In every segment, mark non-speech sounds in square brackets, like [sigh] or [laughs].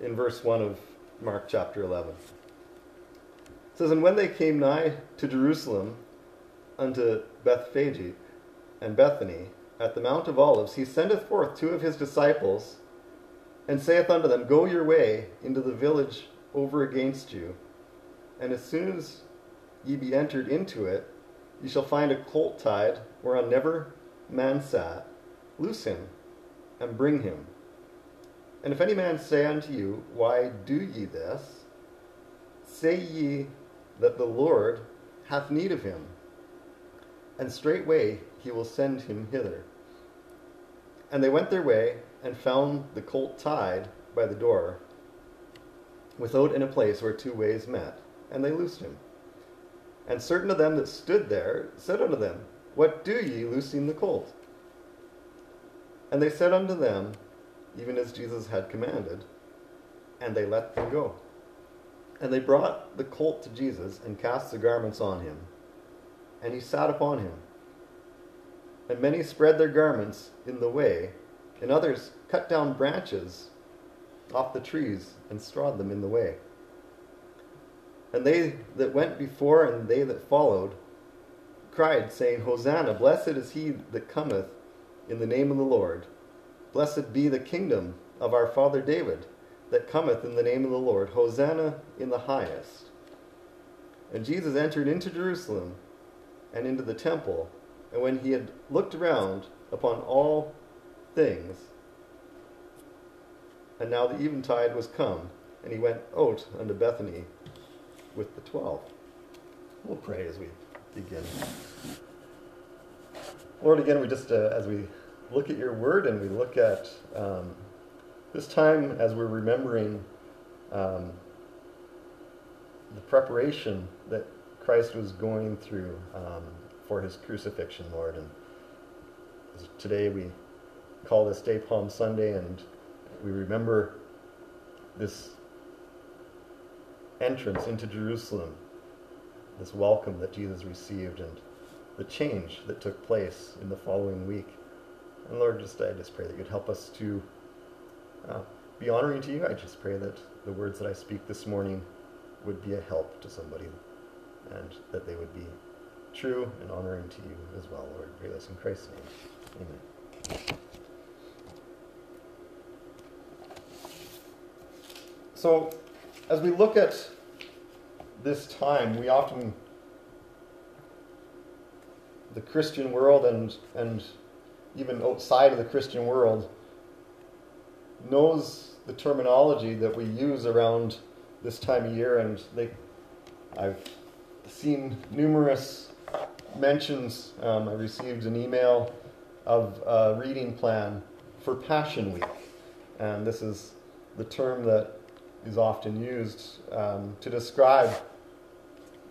in verse 1 of Mark chapter 11. It says, And when they came nigh to Jerusalem, unto Bethphage and Bethany, at the Mount of Olives, he sendeth forth two of his disciples, and saith unto them, Go your way into the village over against you, and as soon as ye be entered into it, ye shall find a colt tied, whereon never man sat. Loose him, and bring him. And if any man say unto you, Why do ye this? Say ye that the Lord hath need of him, and straightway he will send him hither. And they went their way, and found the colt tied by the door, without in a place where two ways met, and they loosed him. And certain of them that stood there said unto them, What do ye loosing the colt? And they said unto them, even as Jesus had commanded, and they let them go. And they brought the colt to Jesus and cast the garments on him, and he sat upon him. And many spread their garments in the way, and others cut down branches off the trees and strawed them in the way. And they that went before and they that followed cried, saying, Hosanna, blessed is he that cometh in the name of the Lord. Blessed be the kingdom of our father David that cometh in the name of the Lord. Hosanna in the highest. And Jesus entered into Jerusalem and into the temple, and when he had looked around upon all things, and now the eventide was come, and he went out unto Bethany with the twelve. We'll pray as we begin. Lord, again, we just, uh, as we look at your word and we look at um, this time as we're remembering um, the preparation that Christ was going through um, for his crucifixion, Lord. And today we call this day Palm Sunday and we remember this entrance into Jerusalem, this welcome that Jesus received, and the change that took place in the following week. And Lord, just I just pray that you'd help us to uh, be honoring to you. I just pray that the words that I speak this morning would be a help to somebody, and that they would be true and honoring to you as well, Lord. Pray this in Christ's name. Amen. So, as we look at this time, we often, the Christian world and, and even outside of the Christian world, knows the terminology that we use around this time of year, and they, I've seen numerous mentions. Um, I received an email of a reading plan for Passion Week, and this is the term that is often used um, to describe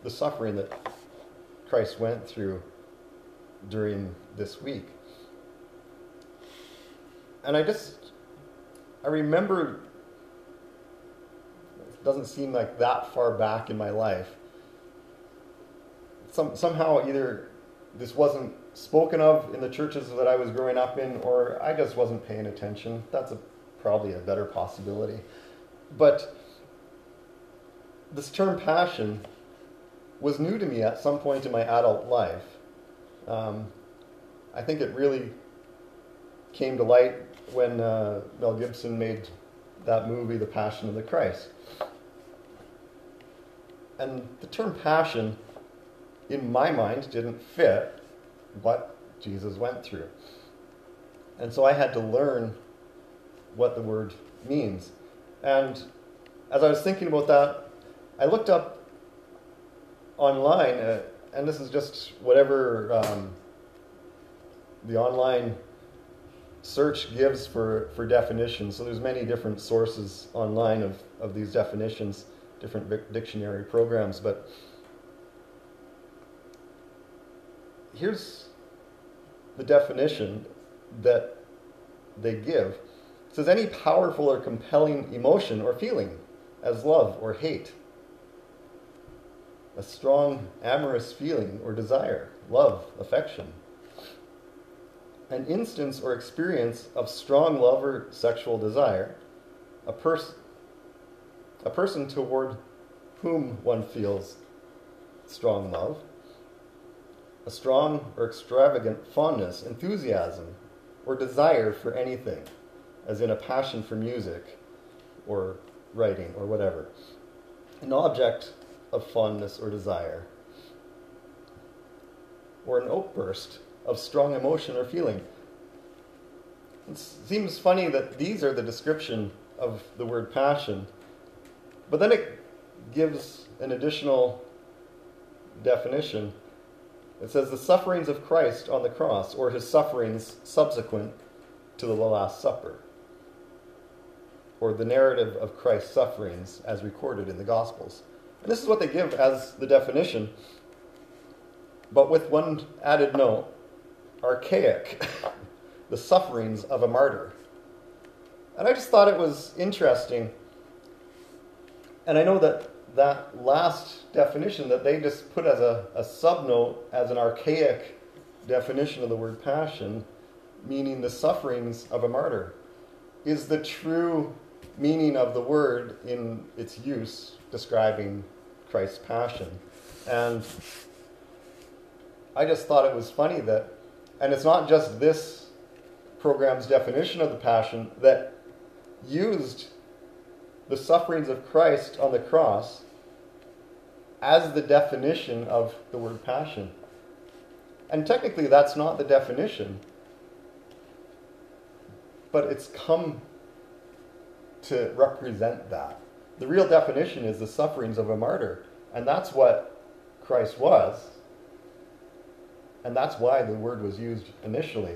the suffering that Christ went through during this week. And I just, I remember, it doesn't seem like that far back in my life. Some, somehow, either this wasn't spoken of in the churches that I was growing up in, or I just wasn't paying attention. That's a, probably a better possibility. But this term passion was new to me at some point in my adult life. Um, I think it really came to light when uh, Mel Gibson made that movie, The Passion of the Christ. And the term passion, in my mind, didn't fit what Jesus went through. And so I had to learn what the word means. And as I was thinking about that, I looked up online, uh, and this is just whatever um, the online search gives for, for definitions. So there's many different sources online of, of these definitions, different dictionary programs, but here's the definition that they give. It says any powerful or compelling emotion or feeling, as love or hate, a strong amorous feeling or desire, love, affection, an instance or experience of strong love or sexual desire, a person a person toward whom one feels strong love, a strong or extravagant fondness, enthusiasm, or desire for anything, as in a passion for music or writing or whatever. An object of fondness or desire, or an outburst of strong emotion or feeling. It seems funny that these are the description of the word passion, but then it gives an additional definition. It says the sufferings of Christ on the cross, or his sufferings subsequent to the Last Supper, or the narrative of Christ's sufferings as recorded in the Gospels. And this is what they give as the definition, but with one added note archaic, [laughs] the sufferings of a martyr. And I just thought it was interesting. And I know that that last definition that they just put as a, a subnote, as an archaic definition of the word passion, meaning the sufferings of a martyr, is the true meaning of the word in its use describing Christ's passion. And I just thought it was funny that, and it's not just this program's definition of the passion that used the sufferings of Christ on the cross as the definition of the word passion. And technically, that's not the definition, but it's come to represent that. The real definition is the sufferings of a martyr, and that's what Christ was. And that's why the word was used initially.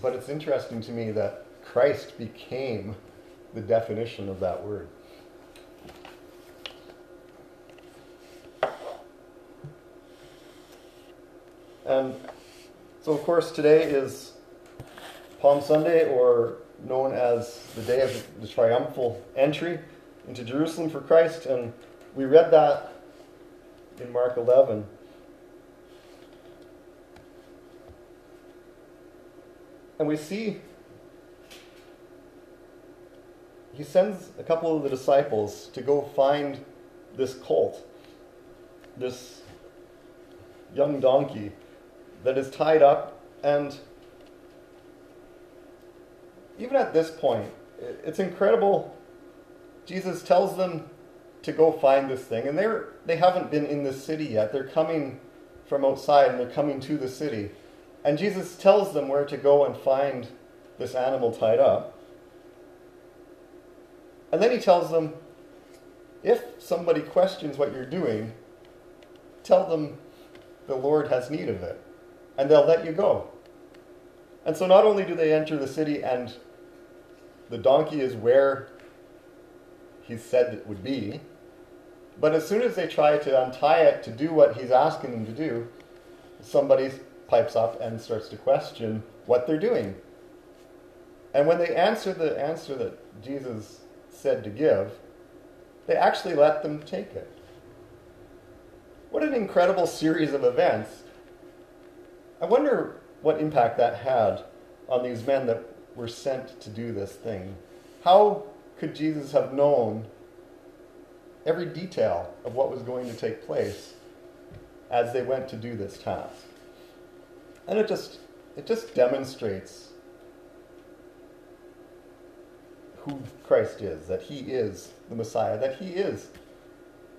But it's interesting to me that Christ became the definition of that word. And so, of course, today is Palm Sunday, or known as the day of the triumphal entry into Jerusalem for Christ. And we read that in Mark 11. And we see he sends a couple of the disciples to go find this colt, this young donkey that is tied up. And even at this point, it's incredible. Jesus tells them to go find this thing, and they're they haven't been in the city yet. They're coming from outside and they're coming to the city. And Jesus tells them where to go and find this animal tied up. And then he tells them if somebody questions what you're doing, tell them the Lord has need of it, and they'll let you go. And so not only do they enter the city and the donkey is where he said it would be, but as soon as they try to untie it to do what he's asking them to do, somebody pipes up and starts to question what they're doing. And when they answer the answer that Jesus said to give, they actually let them take it. What an incredible series of events. I wonder what impact that had on these men that were sent to do this thing. How could Jesus have known every detail of what was going to take place as they went to do this task? And it just it just demonstrates who Christ is, that he is the Messiah, that he is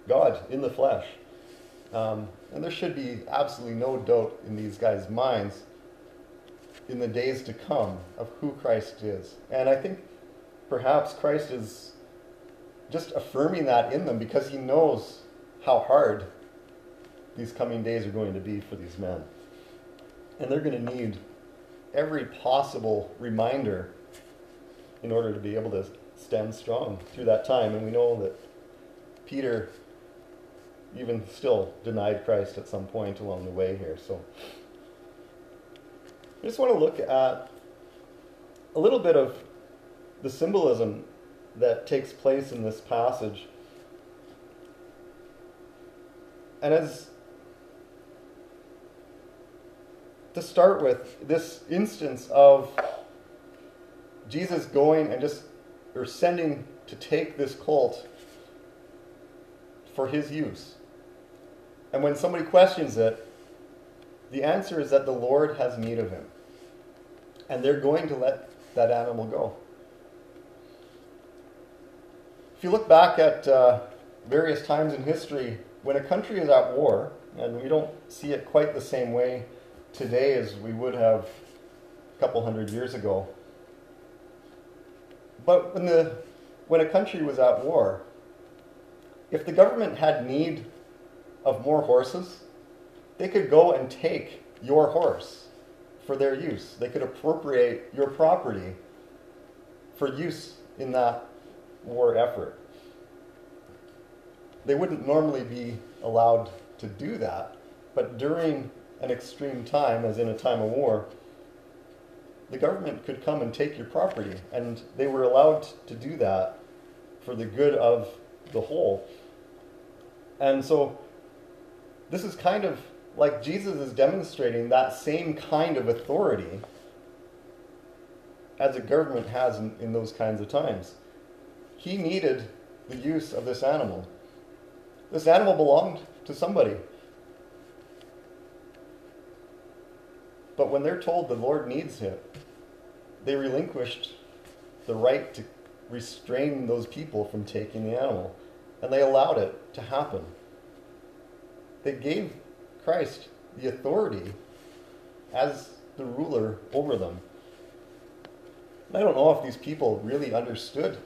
God in the flesh. Um, and there should be absolutely no doubt in these guys' minds in the days to come of who Christ is. And I think perhaps Christ is just affirming that in them because he knows how hard these coming days are going to be for these men. And they're going to need every possible reminder in order to be able to stand strong through that time. And we know that Peter even still denied Christ at some point along the way here. So I just want to look at a little bit of the symbolism that takes place in this passage. And as to start with, this instance of Jesus going and just or sending to take this colt for his use. And when somebody questions it, the answer is that the Lord has need of him. And they're going to let that animal go. If you look back at uh, various times in history, when a country is at war, and we don't see it quite the same way today as we would have a couple hundred years ago. But when, the, when a country was at war, if the government had need of more horses, they could go and take your horse for their use. They could appropriate your property for use in that war effort. They wouldn't normally be allowed to do that, but during an extreme time, as in a time of war, the government could come and take your property, and they were allowed to do that for the good of the whole. And so this is kind of like Jesus is demonstrating that same kind of authority as a government has in, in those kinds of times. He needed the use of this animal. This animal belonged to somebody. But when they're told the Lord needs him, they relinquished the right to restrain those people from taking the animal and they allowed it to happen. They gave Christ the authority as the ruler over them. I don't know if these people really understood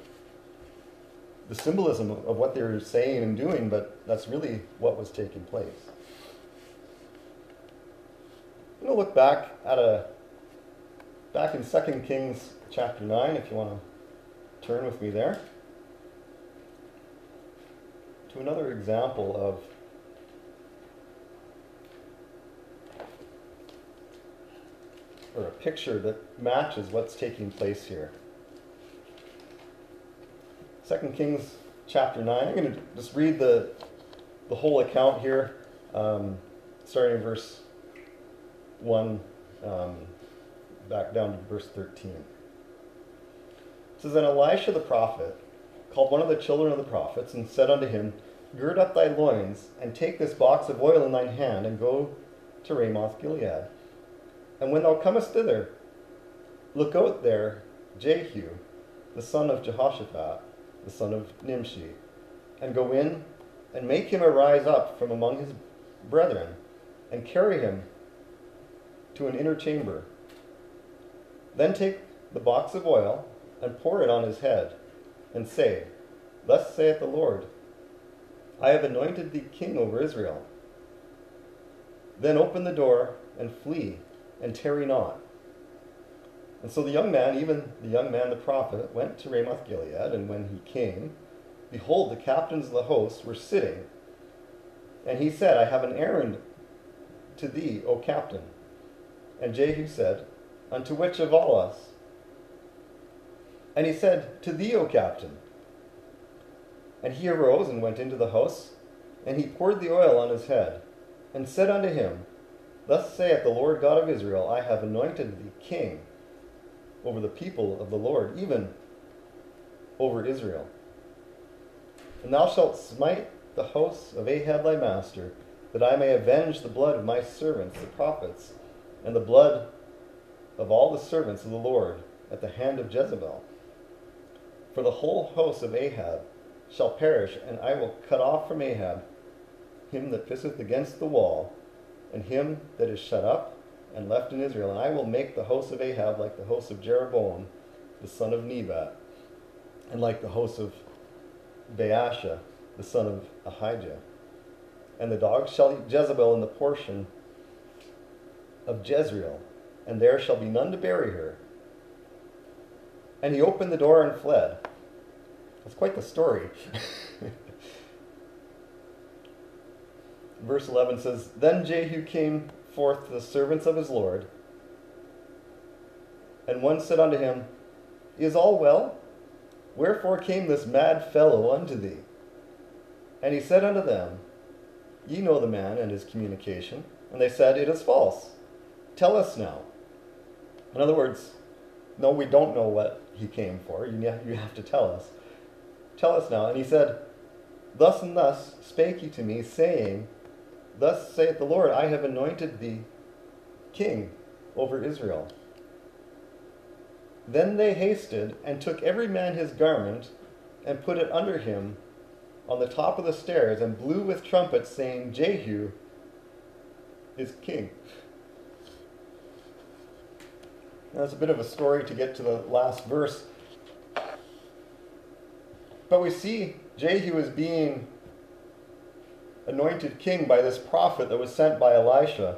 the symbolism of what they were saying and doing, but that's really what was taking place. I'm going to look back at a back in 2 Kings chapter 9 if you want to turn with me there to another example of or a picture that matches what's taking place here. 2 Kings chapter 9. I'm going to just read the, the whole account here, um, starting in verse 1 um, back down to verse 13. It says, And Elisha the prophet called one of the children of the prophets and said unto him, Gird up thy loins, and take this box of oil in thine hand, and go to Ramoth Gilead. And when thou comest thither, look out there Jehu, the son of Jehoshaphat, the son of Nimshi, and go in and make him arise up from among his brethren, and carry him to an inner chamber. Then take the box of oil and pour it on his head, and say, Thus saith the Lord, I have anointed thee king over Israel. Then open the door and flee, and tarry not. And so the young man, even the young man the prophet, went to Ramoth Gilead, and when he came, behold, the captains of the host were sitting. And he said, I have an errand to thee, O captain. And Jehu said, Unto which of all us? And he said, To thee, O captain. And he arose and went into the house, and he poured the oil on his head, and said unto him, Thus saith the Lord God of Israel, I have anointed thee king over the people of the Lord, even over Israel. And thou shalt smite the house of Ahab thy master, that I may avenge the blood of my servants, the prophets, and the blood of all the servants of the Lord at the hand of Jezebel. For the whole host of Ahab shall perish, and I will cut off from Ahab him that pisseth against the wall, and him that is shut up and left in Israel. And I will make the host of Ahab like the host of Jeroboam, the son of Nebat, and like the host of Baasha, the son of Ahijah. And the dogs shall eat Jezebel in the portion of Jezreel, and there shall be none to bury her. And he opened the door and fled. That's quite the story. [laughs] Verse 11 says Then Jehu came forth to the servants of his Lord, and one said unto him, Is all well? Wherefore came this mad fellow unto thee? And he said unto them, Ye know the man and his communication. And they said, It is false. Tell us now. In other words, no, we don't know what he came for. You you have to tell us. Tell us now. And he said, Thus and thus spake he to me, saying, Thus saith the Lord, I have anointed thee king over Israel. Then they hasted and took every man his garment and put it under him on the top of the stairs and blew with trumpets, saying, Jehu is king. That's a bit of a story to get to the last verse. But we see Jehu as being anointed king by this prophet that was sent by Elisha.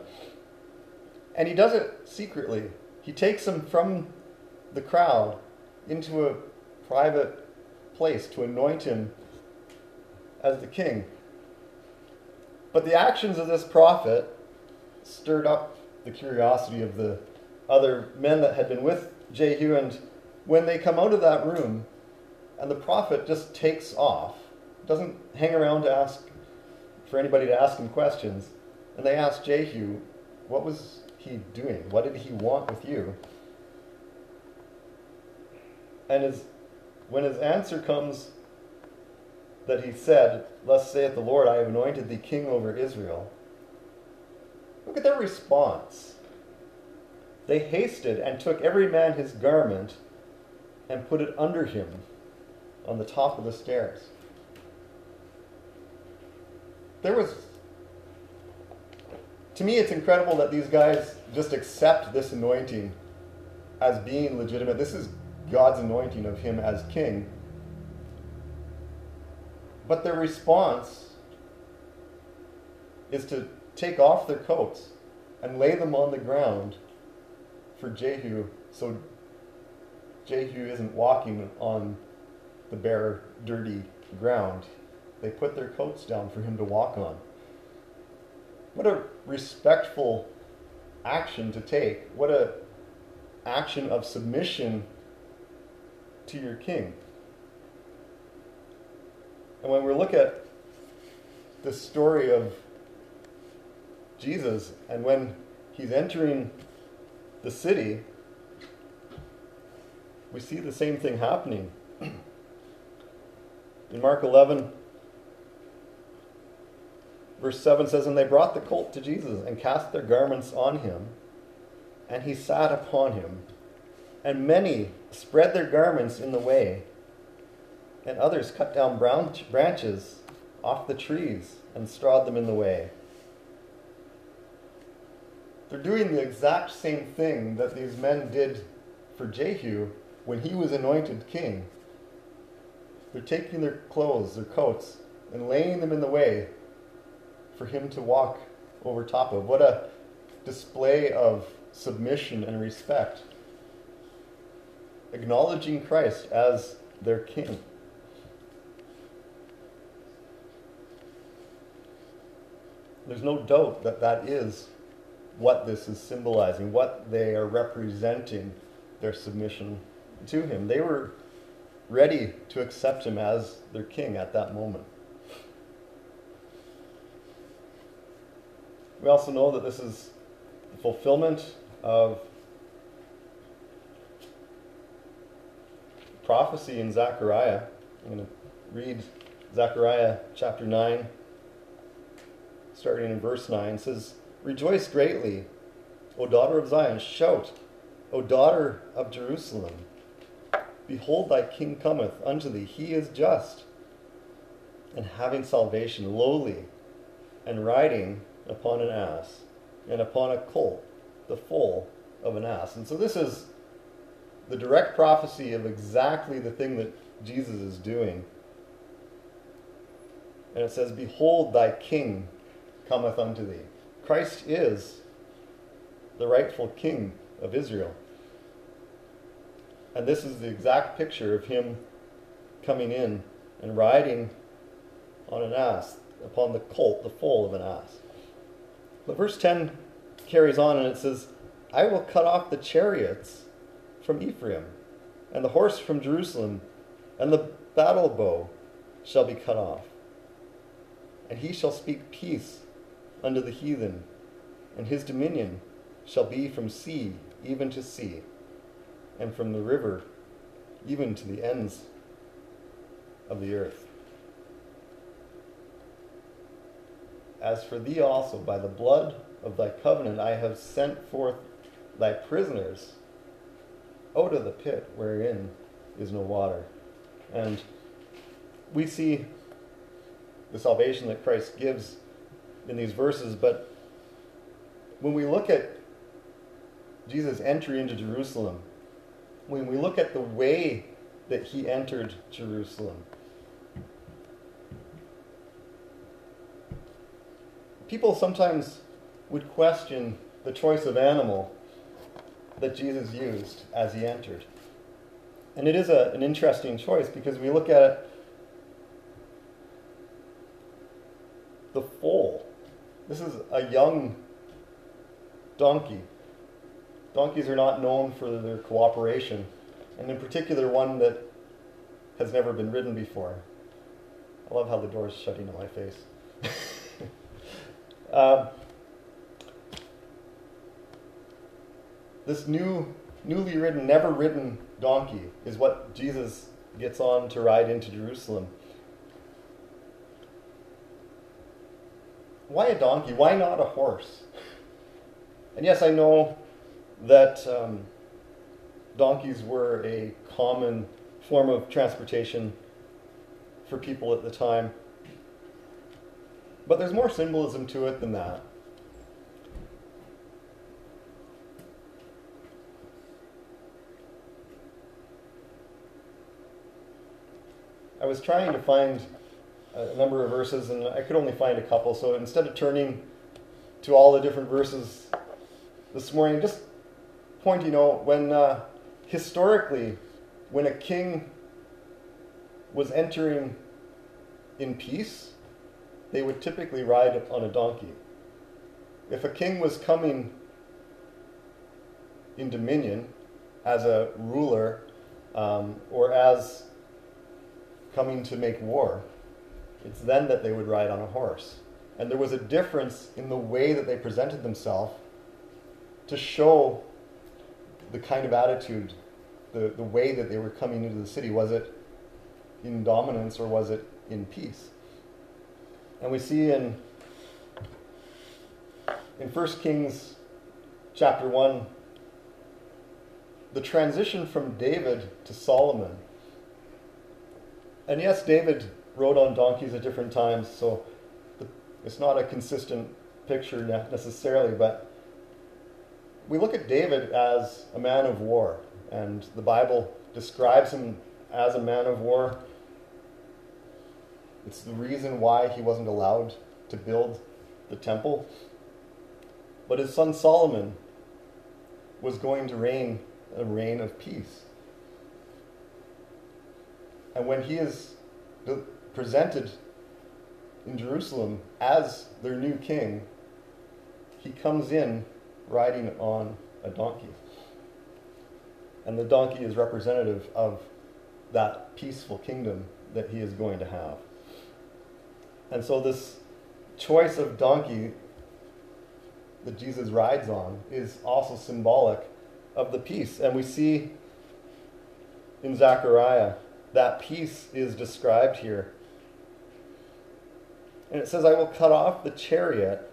And he does it secretly. He takes him from the crowd into a private place to anoint him as the king. But the actions of this prophet stirred up the curiosity of the other men that had been with Jehu. And when they come out of that room, and the prophet just takes off, doesn't hang around to ask for anybody to ask him questions, and they ask Jehu, What was he doing? What did he want with you? And his, when his answer comes that he said, Thus saith the Lord, I have anointed thee king over Israel. Look at their response. They hasted and took every man his garment and put it under him on the top of the stairs. There was. To me, it's incredible that these guys just accept this anointing as being legitimate. This is God's anointing of him as king. But their response is to take off their coats and lay them on the ground for Jehu so Jehu isn't walking on the bare, dirty ground. They put their coats down for him to walk on. What a respectful action to take. What a action of submission to your king. And when we look at the story of Jesus and when he's entering the city, we see the same thing happening. [clears throat] In Mark 11, verse 7 says, And they brought the colt to Jesus and cast their garments on him, and he sat upon him. And many spread their garments in the way and others cut down branch, branches off the trees and strawed them in the way. They're doing the exact same thing that these men did for Jehu when he was anointed king. They're taking their clothes, their coats, and laying them in the way for him to walk over top of. What a display of submission and respect. Acknowledging Christ as their king. There's no doubt that that is what this is symbolizing, what they are representing their submission to him. They were ready to accept him as their king at that moment. We also know that this is the fulfillment of prophecy in Zechariah. I'm going to read Zechariah chapter 9 starting in verse 9, It says, Rejoice greatly, O daughter of Zion, shout, O daughter of Jerusalem. Behold, thy king cometh unto thee. He is just, and having salvation, lowly, and riding upon an ass, and upon a colt, the foal of an ass. And so this is the direct prophecy of exactly the thing that Jesus is doing. And it says, Behold, thy king cometh unto thee. Christ is the rightful king of Israel. And this is the exact picture of him coming in and riding on an ass, upon the colt, the foal of an ass. But verse 10 carries on and it says, I will cut off the chariots from Ephraim, and the horse from Jerusalem, and the battle bow shall be cut off. And he shall speak peace unto the heathen, and his dominion shall be from sea even to sea, and from the river even to the ends of the earth. As for thee also, by the blood of thy covenant, I have sent forth thy prisoners out of the pit wherein is no water. And we see the salvation that Christ gives in these verses, but when we look at Jesus' entry into Jerusalem, when we look at the way that he entered Jerusalem, people sometimes would question the choice of animal that Jesus used as he entered. And it is a, an interesting choice because we look at the foal. This is a young donkey. Donkeys are not known for their cooperation, and in particular, one that has never been ridden before. I love how the door is shutting in my face. uh, [laughs] this new, newly ridden, never ridden donkey is what Jesus gets on to ride into Jerusalem. Why a donkey? Why not a horse? And yes, I know that um, donkeys were a common form of transportation for people at the time. But there's more symbolism to it than that. I was trying to find a number of verses and I could only find a couple. So instead of turning to all the different verses this morning, just pointing out when uh, historically, when a king was entering in peace, they would typically ride on a donkey. If a king was coming in dominion as a ruler um, or as coming to make war, it's then that they would ride on a horse. And there was a difference in the way that they presented themselves to show the kind of attitude, the, the way that they were coming into the city. Was it in dominance or was it in peace? And we see in in 1 Kings chapter 1 the transition from David to Solomon. And yes, David rode on donkeys at different times, so it's not a consistent picture necessarily, but we look at David as a man of war, and the Bible describes him as a man of war. It's the reason why he wasn't allowed to build the temple. But his son Solomon was going to reign a reign of peace. And when he is presented in Jerusalem as their new king, he comes in riding on a donkey. And the donkey is representative of that peaceful kingdom that he is going to have. And so, this choice of donkey that Jesus rides on is also symbolic of the peace. And we see in Zechariah that peace is described here. And it says, I will cut off the chariot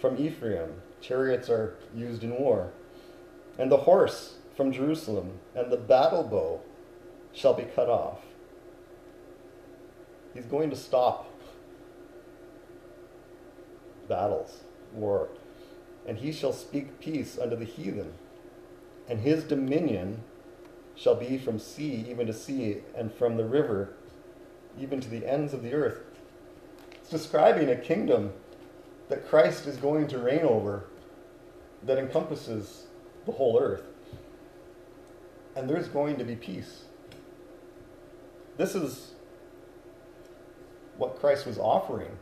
from Ephraim. Chariots are used in war. And the horse from Jerusalem, and the battle bow shall be cut off. He's going to stop battles, war. And he shall speak peace unto the heathen, and his dominion shall be from sea even to sea, and from the river even to the ends of the earth. Describing a kingdom that Christ is going to reign over that encompasses the whole earth. And there's going to be peace. This is what Christ was offering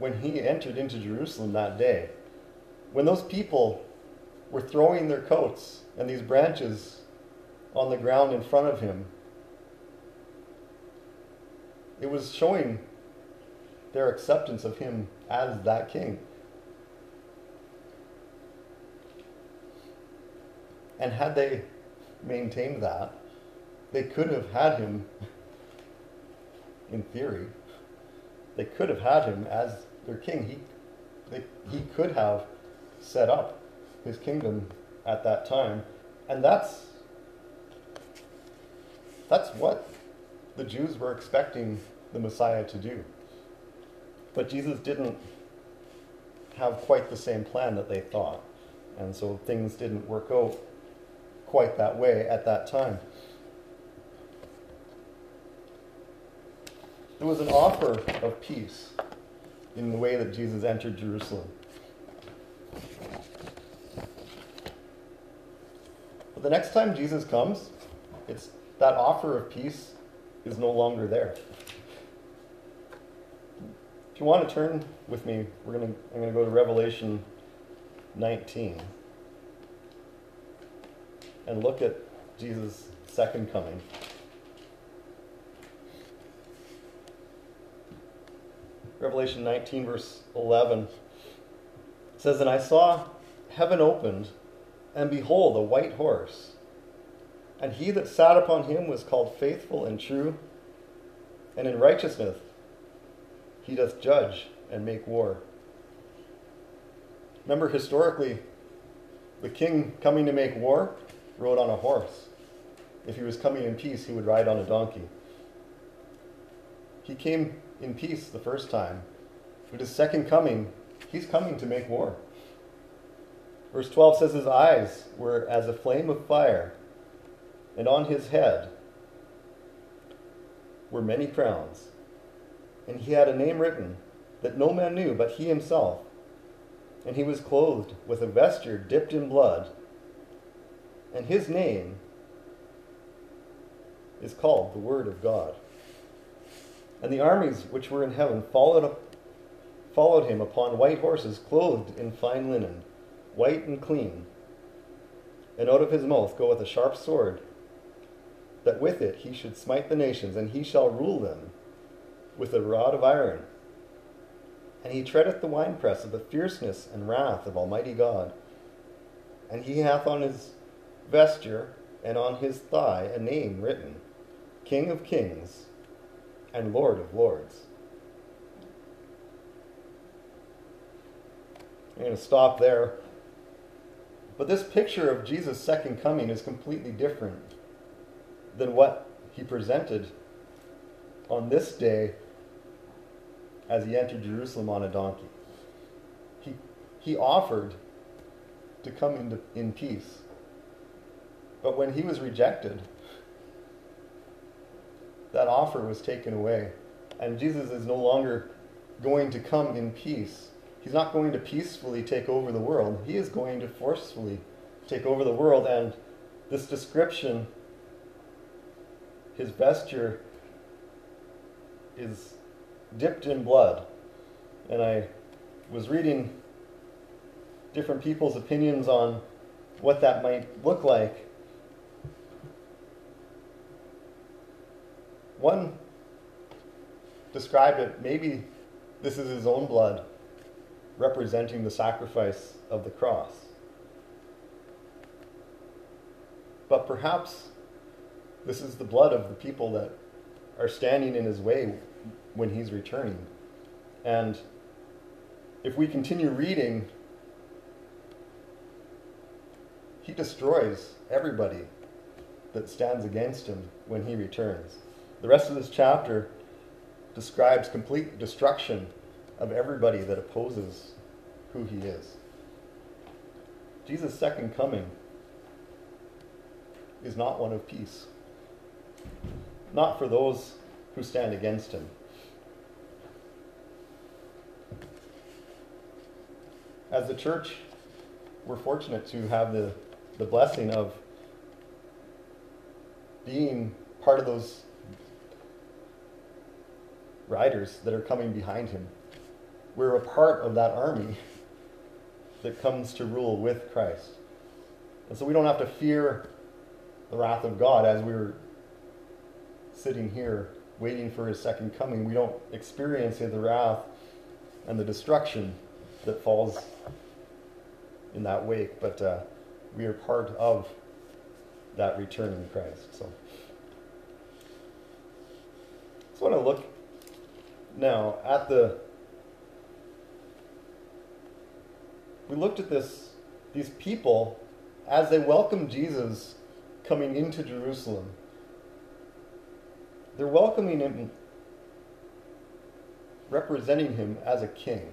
when he entered into Jerusalem that day. When those people were throwing their coats and these branches on the ground in front of him. It was showing their acceptance of him as that king. And had they maintained that, they could have had him, in theory, they could have had him as their king. He, they, he could have set up his kingdom at that time. And that's, that's what the Jews were expecting the Messiah to do. But Jesus didn't have quite the same plan that they thought. And so things didn't work out quite that way at that time. There was an offer of peace in the way that Jesus entered Jerusalem. But the next time Jesus comes, it's that offer of peace is no longer there. If you want to turn with me, we're to I'm going to go to Revelation 19 and look at Jesus' second coming. Revelation 19, verse 11 says, And I saw heaven opened, and behold, a white horse. And he that sat upon him was called faithful and true, and in righteousness he doth judge and make war. Remember, historically, the king coming to make war rode on a horse. If he was coming in peace, he would ride on a donkey. He came in peace the first time. With his second coming, he's coming to make war. Verse 12 says, His eyes were as a flame of fire, and on his head were many crowns. And he had a name written that no man knew but he himself. And he was clothed with a vesture dipped in blood. And his name is called the Word of God. And the armies which were in heaven followed, up, followed him upon white horses, clothed in fine linen, white and clean. And out of his mouth goeth a sharp sword, that with it he should smite the nations, and he shall rule them with a rod of iron. And he treadeth the winepress of the fierceness and wrath of Almighty God. And he hath on his vesture and on his thigh a name written King of Kings and Lord of Lords. I'm going to stop there. But this picture of Jesus' second coming is completely different than what he presented on this day as he entered Jerusalem on a donkey. He, he offered to come into, in peace. But when he was rejected, that offer was taken away. And Jesus is no longer going to come in peace. He's not going to peacefully take over the world. He is going to forcefully take over the world. And this description, his vesture, is dipped in blood. And I was reading different people's opinions on what that might look like. One described it maybe this is his own blood representing the sacrifice of the cross. But perhaps this is the blood of the people that are standing in his way when he's returning. And if we continue reading, he destroys everybody that stands against him when he returns. The rest of this chapter describes complete destruction of everybody that opposes who he is. Jesus' second coming is not one of peace, not for those who stand against him. As the church, we're fortunate to have the, the blessing of being part of those riders that are coming behind him. We're a part of that army [laughs] that comes to rule with Christ. And so we don't have to fear the wrath of God as we're sitting here waiting for his second coming. We don't experience the wrath and the destruction that falls in that wake, but uh, we are part of that return in Christ. So just want to look now at the. We looked at this, these people, as they welcome Jesus coming into Jerusalem. They're welcoming him, representing him as a king,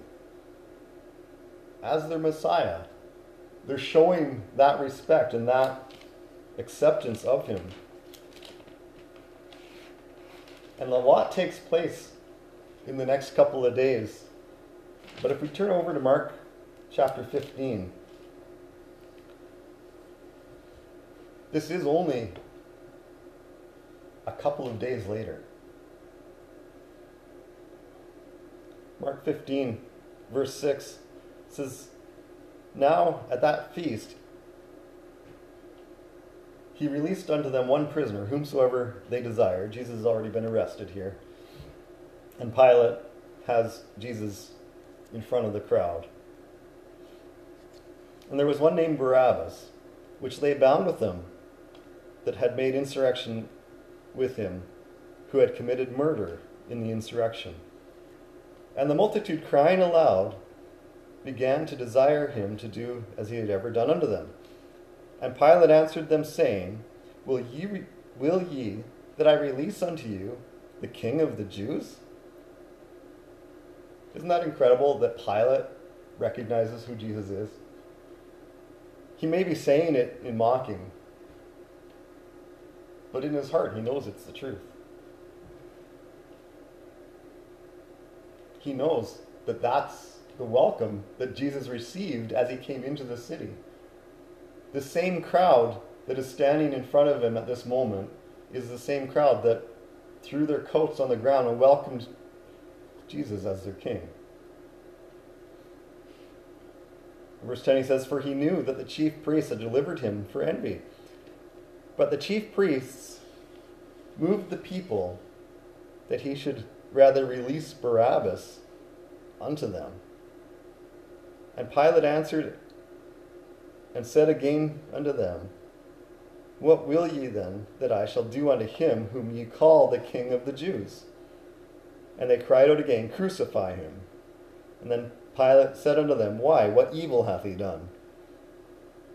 as their Messiah. They're showing that respect and that acceptance of him. And a lot takes place in the next couple of days. But if we turn over to Mark chapter 15, this is only a couple of days later. Mark 15, verse 6 says, Now at that feast, he released unto them one prisoner, whomsoever they desired. Jesus has already been arrested here. And Pilate has Jesus in front of the crowd. And there was one named Barabbas, which lay bound with them, that had made insurrection with him, who had committed murder in the insurrection. And the multitude, crying aloud, began to desire him to do as he had ever done unto them. And Pilate answered them, saying, Will ye, re- will ye that I release unto you the king of the Jews? Isn't that incredible that Pilate recognizes who Jesus is? He may be saying it in mocking, but in his heart, he knows it's the truth. He knows that that's the welcome that Jesus received as he came into the city. The same crowd that is standing in front of him at this moment is the same crowd that threw their coats on the ground and welcomed Jesus as their king. Verse 10 he says, For he knew that the chief priests had delivered him for envy. But the chief priests moved the people that he should rather release Barabbas unto them. And Pilate answered and said again unto them, What will ye then that I shall do unto him whom ye call the King of the Jews? And they cried out again, Crucify him. And then Pilate said unto them, Why, what evil hath he done?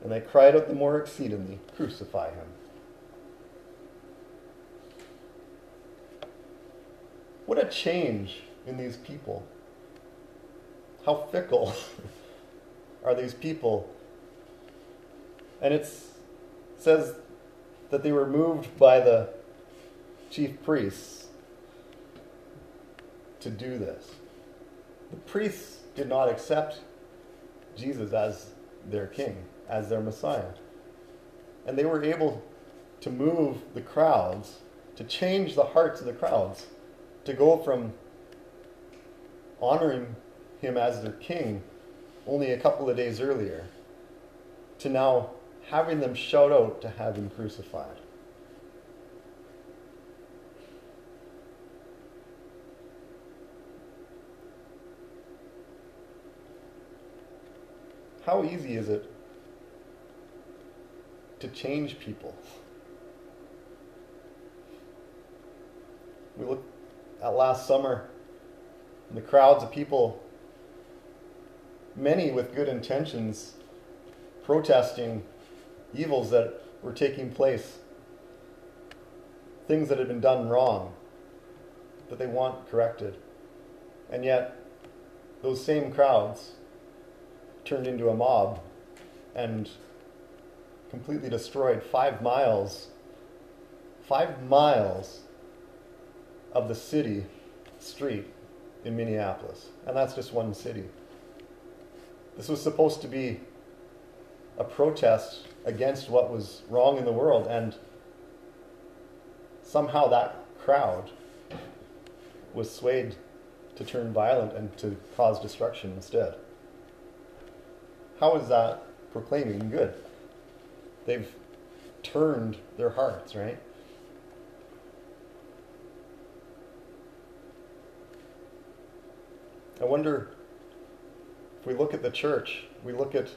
And they cried out the more exceedingly, Crucify him. What a change in these people. How fickle [laughs] are these people? And it says that they were moved by the chief priests to do this. The priests did not accept Jesus as their king, as their Messiah. And they were able to move the crowds, to change the hearts of the crowds, to go from honoring him as their king only a couple of days earlier to now having them shout out to have him crucified. How easy is it to change people? We look at last summer, and the crowds of people, many with good intentions, protesting evils that were taking place, things that had been done wrong that they want corrected. And yet, those same crowds turned into a mob and completely destroyed five miles, five miles of the city street in Minneapolis. And that's just one city. This was supposed to be a protest against what was wrong in the world, and somehow that crowd was swayed to turn violent and to cause destruction instead. How is that proclaiming good? They've turned their hearts, right? I wonder if we look at the church, we look at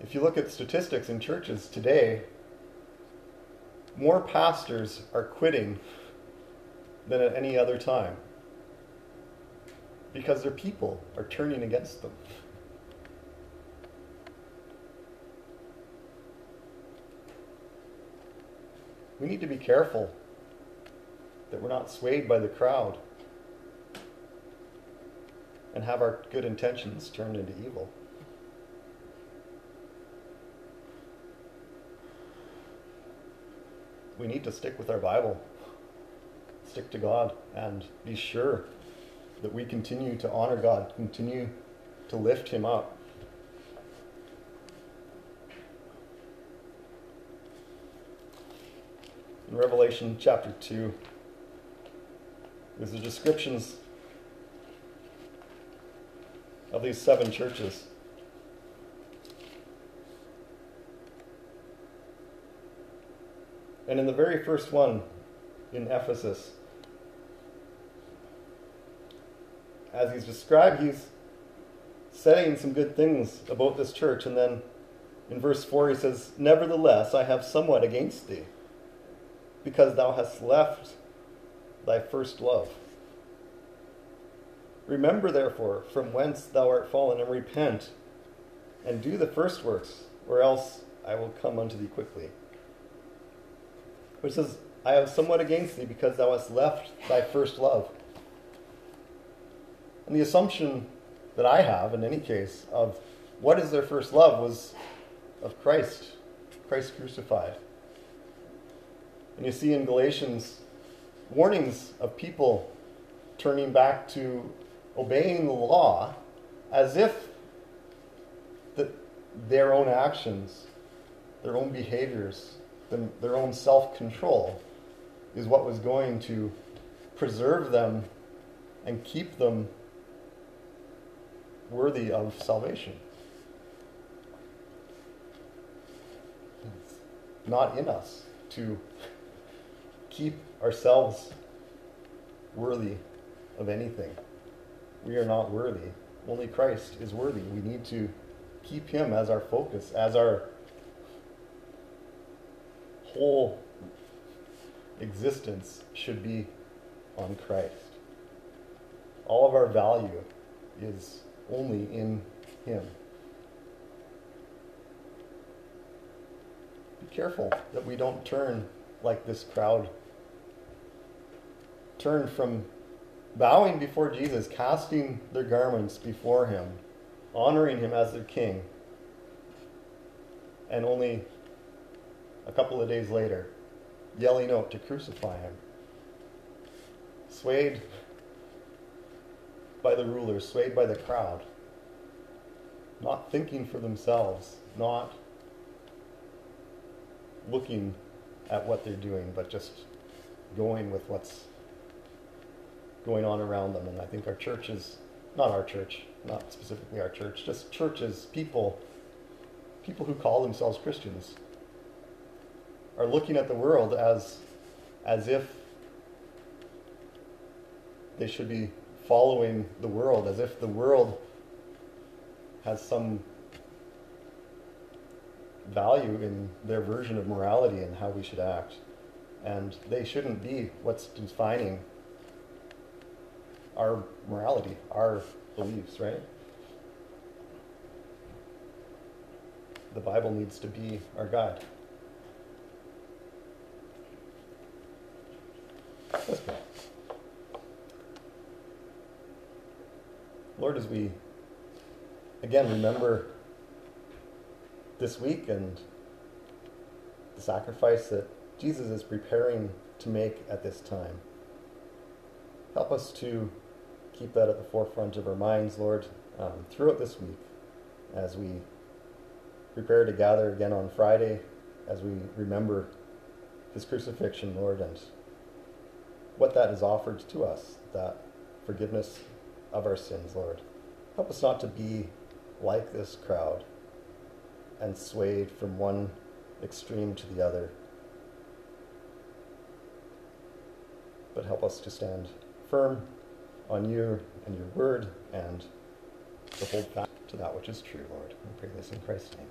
if you look at statistics in churches today, more pastors are quitting than at any other time because their people are turning against them. We need to be careful that we're not swayed by the crowd and have our good intentions turned into evil. We need to stick with our Bible, stick to God, and be sure that we continue to honor God, continue to lift Him up. In Revelation chapter 2, there's the descriptions of these seven churches. And in the very first one, in Ephesus, as he's described, he's saying some good things about this church. And then in verse 4, he says, Nevertheless, I have somewhat against thee, because thou hast left thy first love. Remember, therefore, from whence thou art fallen, and repent, and do the first works, or else I will come unto thee quickly. Which says, I have somewhat against thee, because thou hast left thy first love. And the assumption that I have, in any case, of what is their first love was of Christ, Christ crucified. And you see in Galatians warnings of people turning back to obeying the law as if that their own actions, their own behaviors, their own self control is what was going to preserve them and keep them worthy of salvation. It's not in us to keep ourselves worthy of anything. We are not worthy. Only Christ is worthy. We need to keep Him as our focus, as our whole existence should be on Christ. All of our value is only in Him. Be careful that we don't turn like this crowd. Turn from bowing before Jesus, casting their garments before Him, honoring Him as their King, and only a couple of days later, yelling out to crucify Him. Swayed by the rulers, swayed by the crowd, not thinking for themselves, not looking at what they're doing, but just going with what's going on around them. And I think our churches, not our church, not specifically our church, just churches, people, people who call themselves Christians, are looking at the world as, as if they should be following the world, as if the world has some value in their version of morality and how we should act. And they shouldn't be what's defining our morality, our beliefs, right? The Bible needs to be our guide. Let's pray. Lord, as we again remember this week and the sacrifice that Jesus is preparing to make at this time, help us to keep that at the forefront of our minds, Lord, um, throughout this week as we prepare to gather again on Friday, as we remember his crucifixion, Lord, and what that has offered to us, that forgiveness of our sins, Lord. Help us not to be like this crowd and swayed from one extreme to the other. But help us to stand firm on you and your word and to hold fast to that which is true, Lord. We pray this in Christ's name.